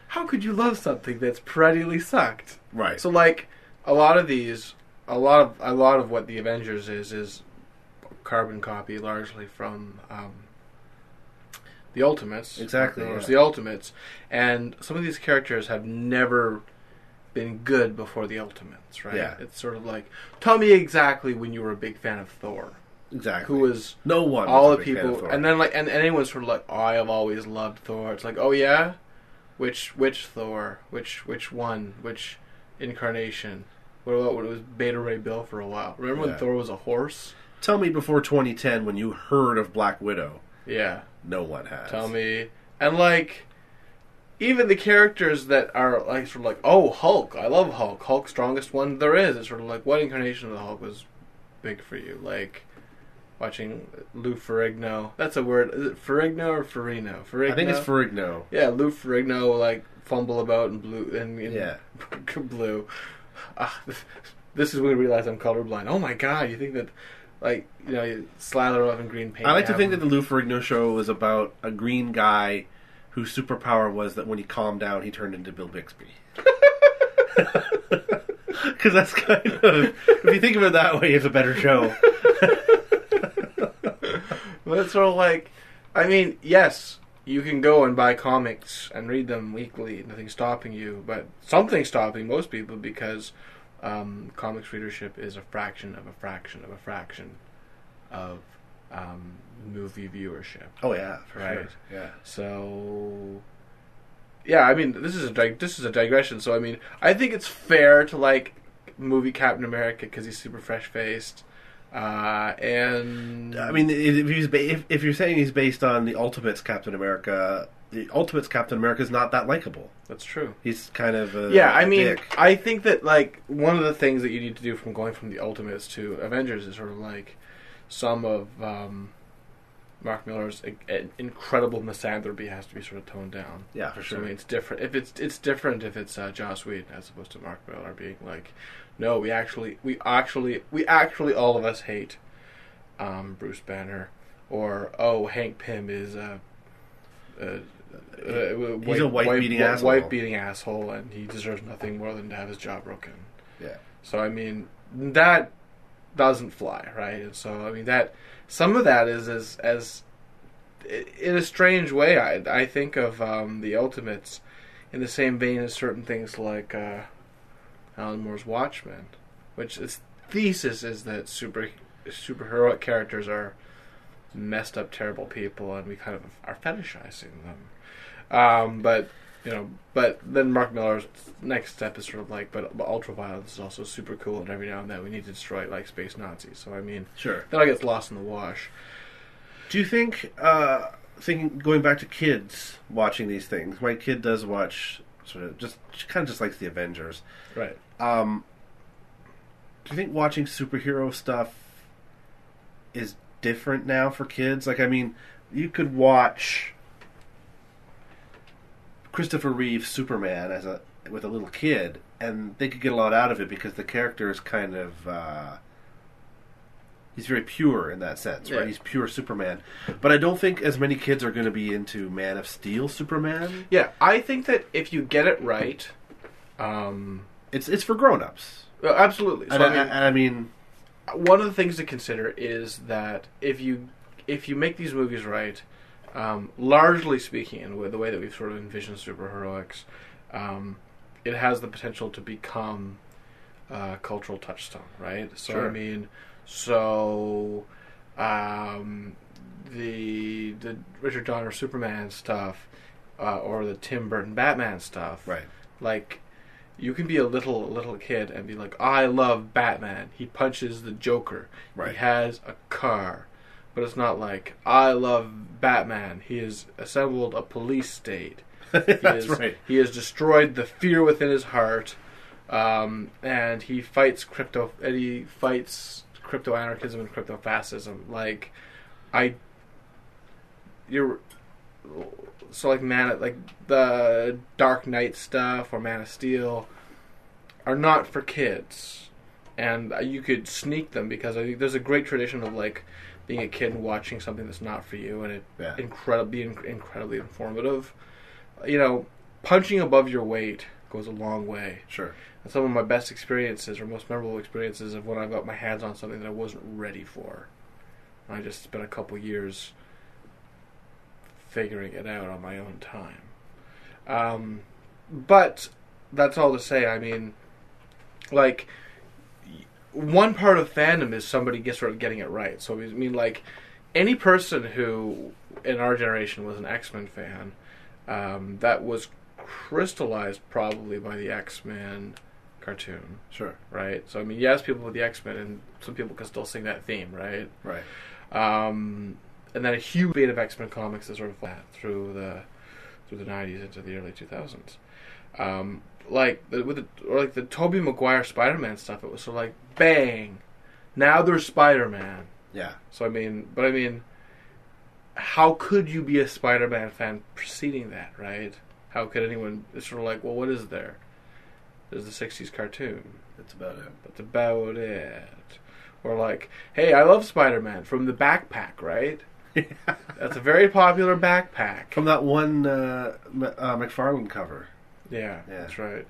How could you love something that's perennially sucked? right. So like a lot of these, a lot of a lot of what the Avengers is is carbon copy largely from um, the Ultimates. Exactly, Or yeah. the Ultimates, and some of these characters have never been good before the Ultimates. Right? Yeah. It's sort of like tell me exactly when you were a big fan of Thor. exactly. Who was no one? all the a big fan of people, and then like, and, and anyone's sort of like, oh, I have always loved Thor. It's like, oh yeah, which which Thor, which which one, which incarnation? What about when it was Beta Ray Bill for a while? Remember when Thor was a horse? Tell me before 2010 when you heard of Black Widow. Yeah, No one has. tell me. And like, even the characters that are like sort of like, oh Hulk, I love Hulk, Hulk strongest one there is. It's sort of like, what incarnation of the Hulk was big for you? Like. Watching Lou Ferrigno. That's a word. Is it Ferrigno or Ferrigno? Ferrigno. I think it's Ferrigno. Yeah, Lou Ferrigno like fumble about in blue and in Yeah. (laughs) blue. Ah, this is when we realize I'm colorblind. Oh my god! You think that, like, you know, slather off in green paint. I like to think that the Lou Ferrigno show was about a green guy whose superpower was that when he calmed down, he turned into Bill Bixby. (laughs) (laughs) Because that's kind of, if you think of it that way, it's a better show. (laughs) But it's sort of like, I mean, yes, you can go and buy comics and read them weekly. Nothing's stopping you, but something's stopping most people because um, comics readership is a fraction of a fraction of a fraction of um, movie viewership. Oh yeah, for Right. sure. Yeah. So, yeah, I mean, this is a dig- this is a digression. So, I mean, I think it's fair to like movie Captain America because he's super fresh faced, uh, and I mean, if he's ba- if, if you're saying he's based on the Ultimates Captain America, the Ultimates Captain America is not that likable. that's true. He's kind of a Yeah, I a mean, dick. I think that like one of the things that you need to do from going from the Ultimates to Avengers is sort of like some of um, Mark Millar's incredible misanthropy has to be sort of toned down. yeah, for sure. I mean, it's different. If it's it's different if it's uh, Joss Whedon as opposed to Mark Millar being like, no, we actually, we actually, we actually, all of us hate um, Bruce Banner, or oh, Hank Pym is a. Uh, uh, He's a white-beating asshole. wife-beating asshole, and he deserves nothing more than to have his jaw broken. Yeah. So I mean, that doesn't fly, right? And so I mean that some of that is as as in a strange way. I I think of um, the Ultimates in the same vein as certain things like uh, Alan Moore's Watchmen, which its thesis is that super superheroic characters are messed up, terrible people, and we kind of are fetishizing them. Um, but you know, but then Mark Millar's next step is sort of like, but, but ultraviolence is also super cool, and every now and then we need to destroy like space Nazis. So I mean, Sure. that all gets lost in the wash. Do you think, uh, thinking going back to kids watching these things, my kid does watch sort of just she kind of just likes the Avengers. Right. Um, do you think watching superhero stuff is different now for kids? Like, I mean, you could watch Christopher Reeve Superman as a with a little kid, and they could get a lot out of it because the character is kind of uh, he's very pure in that sense, Yeah. right? He's pure Superman. But I don't think as many kids are going to be into Man of Steel Superman. Yeah, I think that if you get it right, um, It's it's for grown-ups. well, absolutely. So And I I, mean, and I mean, one of the things to consider is that if you if you make these movies right, um, largely speaking, and with the way that we've sort of envisioned superheroics, um, it has the potential to become a cultural touchstone, right? So I mean, so um, the the Richard Donner Superman stuff, uh, or the Tim Burton Batman stuff. Right. Like, you can be a little little kid and be like, I love Batman. He punches the Joker. Right. He has a car. But it's not like I love Batman. He has assembled a police state. (laughs) He That's has, right. He has destroyed the fear within his heart, um, and he fights crypto. And he fights crypto anarchism and crypto fascism. Like, I, you're so like man, like the Dark Knight stuff or Man of Steel are not for kids, and you could sneak them because I think there's a great tradition of like being a kid and watching something that's not for you, and it Yeah. incredibly incredibly informative. You know, punching above your weight goes a long way. Sure. And some of my best experiences or most memorable experiences of when I got my hands on something that I wasn't ready for. I just spent a couple years figuring it out on my own time. Um, but that's all to say. I mean, like one part of fandom is somebody gets sort of getting it right. So I mean, like any person who in our generation was an X Men fan, um, that was crystallized probably by the X Men cartoon, Sure. right? So I mean, yes, people with the X Men, and some people can still sing that theme, right? Right. Um, and then a huge vein of X Men comics that sort of went through the through the nineties into the early two thousands. Um, like the, with the, or like the Tobey Maguire Spider Man stuff, it was sort of like bang, now there's Spider Man. Yeah. So I mean, but I mean, how could you be a Spider Man fan preceding that, right? How could anyone? It's sort of like, well, what is there? There's the '60s cartoon. That's about it. That's about it. Or like, hey, I love Spider Man from the backpack, right? (laughs) That's a very popular backpack. From that one uh, M- uh, McFarlane cover. Yeah, Yeah. that's right.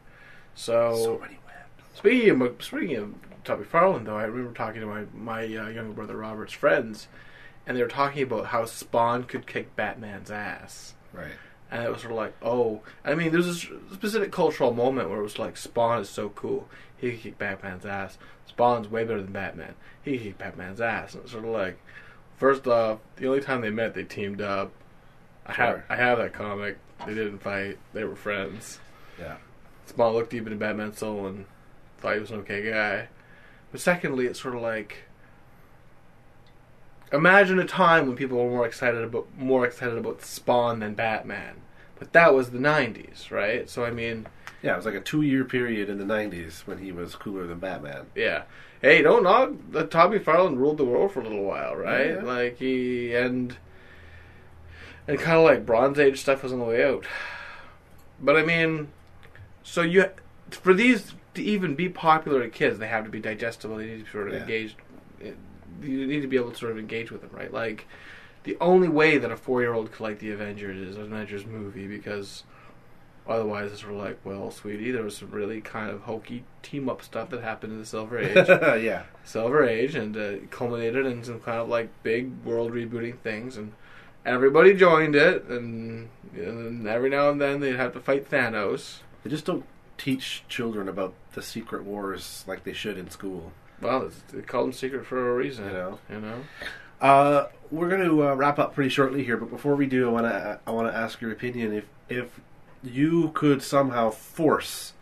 So, many webs. speaking of speaking of Todd McFarlane, though, I remember talking to my my uh, younger brother Robert's friends, and they were talking about how Spawn could kick Batman's ass. Right. And it was sort of like, oh, I mean, there's a specific cultural moment where it was like, Spawn is so cool. He can kick Batman's ass. Spawn's way better than Batman. He can kick Batman's ass. And it's sort of like, first off, the only time they met, they teamed up. I have, I have that comic. They didn't fight. They were friends. Yeah. Spawn looked deep into Batman's soul and thought he was an okay guy. But secondly, it's sort of like, imagine a time when people were more excited about more excited about Spawn than Batman. But that was the '90s, right? So I mean, Yeah, it was like a two-year period in the '90s when he was cooler than Batman. yeah. Hey, don't knock. Uh, Todd McFarlane ruled the world for a little while, right? Yeah. Like he and and kind of like Bronze Age stuff was on the way out. But I mean, so you for these to even be popular to kids, they have to be digestible. They need to be sort of Yeah. engaged. You need to be able to sort of engage with them, right? Like the only way that a four-year-old could like the Avengers is an Avengers movie because otherwise it's sort of like, well, sweetie, there was some really kind of hokey team-up stuff that happened in the Silver (laughs) Age. yeah. Silver Age, and uh, culminated in some kind of like big world rebooting things, and everybody joined it, and, and every now and then they'd have to fight Thanos. They just don't teach children about the secret wars like they should in school. Well, it's, they call them secret for a reason, You know. You know. Uh, we're going to uh, wrap up pretty shortly here, but before we do, I want to I want to ask your opinion. If if you could somehow force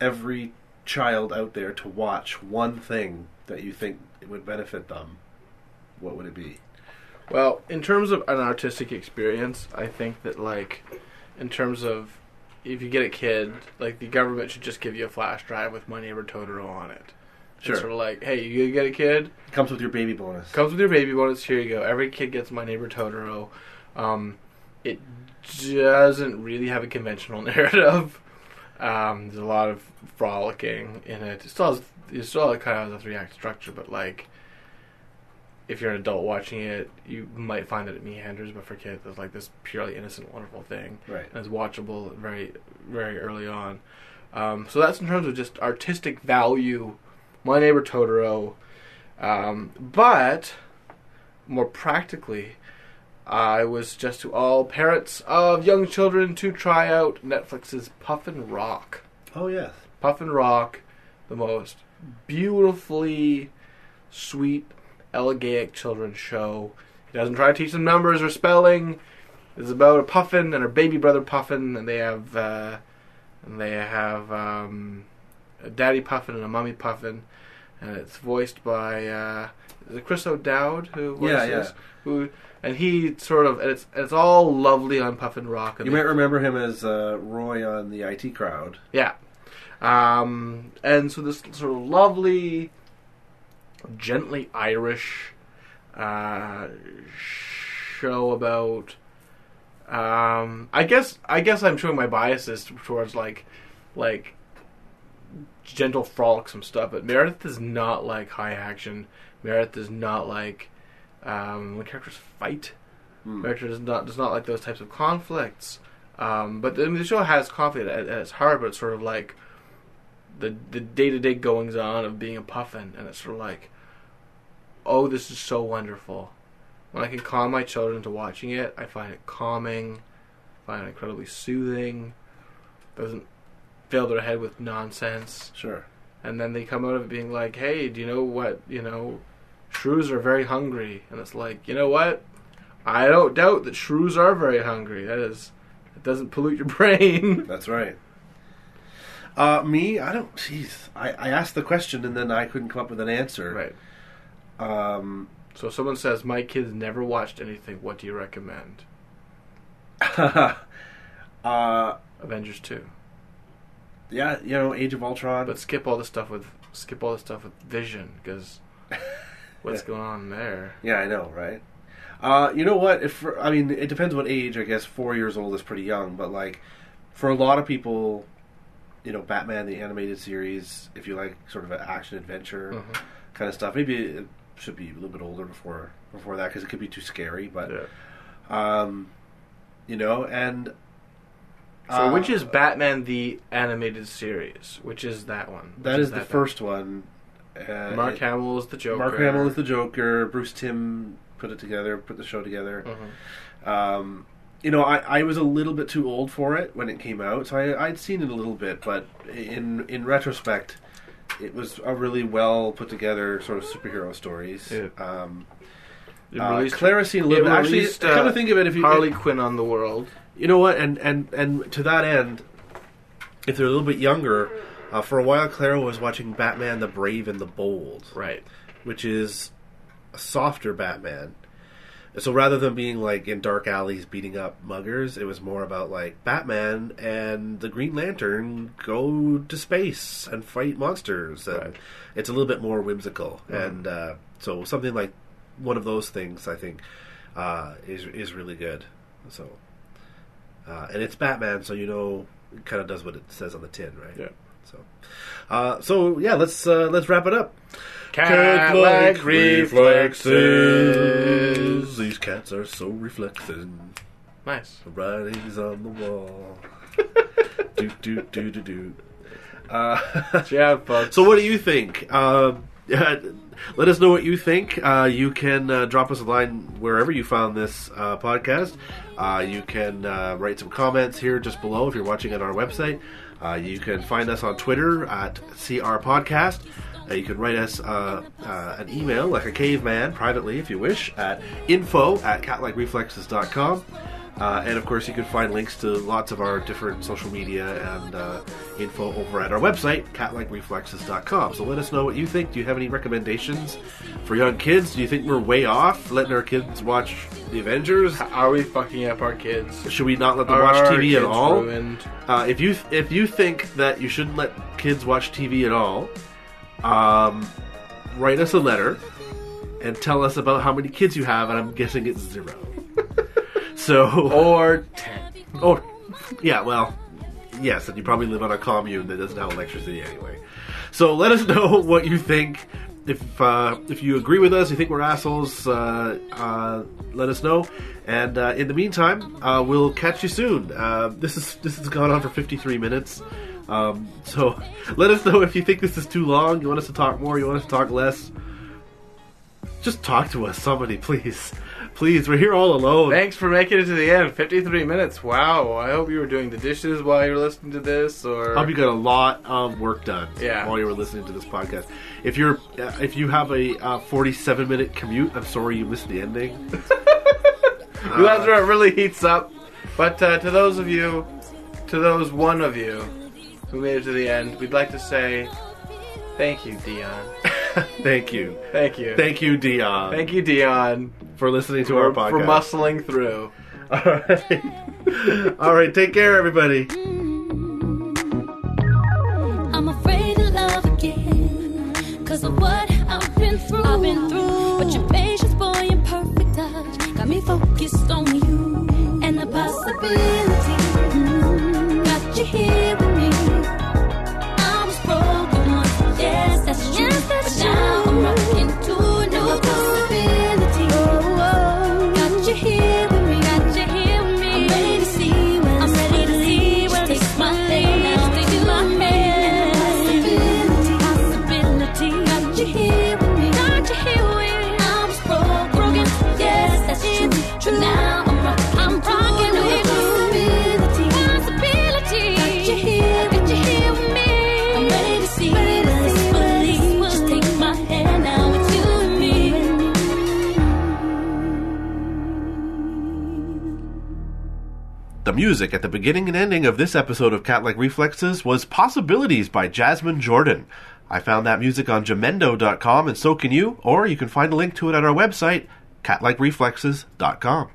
every child out there to watch one thing that you think would benefit them, what would it be? Well, in terms of an artistic experience, I think that like, in terms of if you get a kid, like the government should just give you a flash drive with My Neighbor Totoro on it. Sure. It's sort of like, hey, you get a kid, Comes with your baby bonus. Comes with your baby bonus. Here you go. Every kid gets My Neighbor Totoro. Um, it doesn't really have a conventional (laughs) narrative. Um, there's a lot of frolicking in it. It still has, it still kind of has a three act structure, but like, if you're an adult watching it, you might find that it meanders. But for kids, it's like this purely innocent, wonderful thing, Right. and it's watchable very, very early on. Um, so that's in terms of just artistic value. My Neighbor Totoro. Um, but more practically, I was just to all parents of young children to try out Netflix's Puffin Rock. Oh yes. Puffin Rock, the most beautifully sweet elegaic children's show. He doesn't try to teach them numbers or spelling. It's about a puffin and her baby brother puffin, and they have uh, and they have um, a daddy puffin and a mummy puffin, and it's voiced by uh, is it Chris O'Dowd who voices Yeah, yeah. who and he sort of and it's it's all lovely on Puffin Rock. And You might remember him as uh, Roy on the IT Crowd. yeah. Um, and so this sort of lovely, gently Irish uh, show about. Um, I guess I guess I'm showing my biases towards like, like gentle frolicsome stuff. But Meredith does not like high action. Meredith does not like um, when characters fight. Hmm. Meredith does not does not like those types of conflicts. Um, but the, I mean, the show has conflict at, at its heart, but it's sort of like the the day to day goings on of being a puffin, and it's sort of like, oh, this is so wonderful. When I can calm my children to watching it, I find it calming, I find it incredibly soothing. Doesn't fill their head with nonsense, Sure. and then they come out of it being like, hey, do you know what? You know, shrews are very hungry, and it's like, you know what? I don't doubt that shrews are very hungry. That is, it doesn't pollute your (laughs) brain. That's right. Uh, me, I don't. Jeez, I, I asked the question and then I couldn't come up with an answer. right. Um, So if someone says my kids never watched anything, what do you recommend? (laughs) uh, Avengers two, yeah, you know, Age of Ultron. but skip all the stuff with skip all the stuff with Vision because (laughs) what's going on there? yeah, I know, right? Uh, you know what? If I mean, it depends what age. I guess four years old is pretty young, but like for a lot of people, you know, Batman the animated series. If you like sort of an action adventure Mhm. kind of stuff, maybe it should be a little bit older before before that because it could be too scary. But Yeah. um, you know, and So uh, which is Batman the animated series? Which is that one? That is the that first one. Uh, Mark it- Hamill is the Joker. Mark Hamill is the Joker. Bruce Timm put it together, put the show together. Mhm. Um, you know, I, I was a little bit too old for it when it came out, so I, I'd seen it a little bit, but in in retrospect, it was a really well put together sort of superhero stories. Yeah. Um, It uh, released- Clara's seen a it little bit. Actually, released, uh, come to think of it, if you Harley Quinn on the world. you know what, and and and to that end, if they're a little bit younger, uh, for a while, Clara was watching Batman: The Brave and the Bold, Right. which is a softer Batman. So rather than being like in dark alleys beating up muggers, it was more about like Batman and the Green Lantern go to space and fight monsters, and Right. it's a little bit more whimsical. And uh, so something like one of those things, I think, uh, is is really good. So, uh, and it's Batman, so you know, it kind of does what it says on the tin, right? Yeah. So, uh, so yeah, let's uh, let's wrap it up. Cat-like reflexes. These cats are so reflexive. Nice. The writings on the wall. (laughs) do do do do do. Uh, (laughs) Yeah, folks. so, what do you think? Uh, (laughs) let us know what you think. Uh, you can uh, drop us a line wherever you found this uh, podcast. Uh, you can uh, write some comments here just below if you're watching on our website. Uh, you can find us on Twitter at CR Podcast. Uh, you can write us uh, uh, an email, like a caveman, privately if you wish, at info at catlikereflexes.com. Uh, and of course, you can find links to lots of our different social media and uh, info over at our website, catlikereflexes.com. So let us know what you think. Do you have any recommendations for young kids? Do you think we're way off letting our kids watch The Avengers? Are we fucking up our kids? Should we not let them Are watch TV at all? Uh, if you if you think that you shouldn't let kids watch TV at all, um, write us a letter and tell us about how many kids you have, and I'm guessing it's zero. So, Or (laughs) ten. or yeah, well, yes, and you probably live on a commune that doesn't have electricity anyway. So let us (laughs) know what you think. If uh, if you agree with us, you think we're assholes, uh, uh, let us know. And uh, in the meantime, uh, we'll catch you soon. Uh, this is this has gone on for 53 minutes. Um, so (laughs) let us know if you think this is too long. You want us to talk more? You want us to talk less? Just talk to us, somebody, please. Please, we're here all alone. Thanks for making it to the end. 53 minutes. Wow. I hope you were doing the dishes while you were listening to this or I Hope you got a lot of work done Yeah. while you were listening to this podcast. If you're uh, if you have a uh, 47 minute commute, I'm sorry you missed the ending. (laughs) That's where it really heats up. But uh, to those of you, to those one of you who made it to the end, we'd like to say thank you, Dion. (laughs) (laughs) Thank you, Thank you. thank you, Dion, Thank you, Dion, for listening to for, our podcast. for muscling through. (laughs) All right, all right. Take care, everybody. I'm afraid to love again. Cause of what I've been through. I've been through. But your patience, boy, and perfect touch got me focused on you and the possibility. Got you here music at the beginning and ending of this episode of Cat Like Reflexes was Possibilities by Jasmine Jordan. I found that music on jamendo.com and so can you, or you can find a link to it at our website, catlikereflexes.com.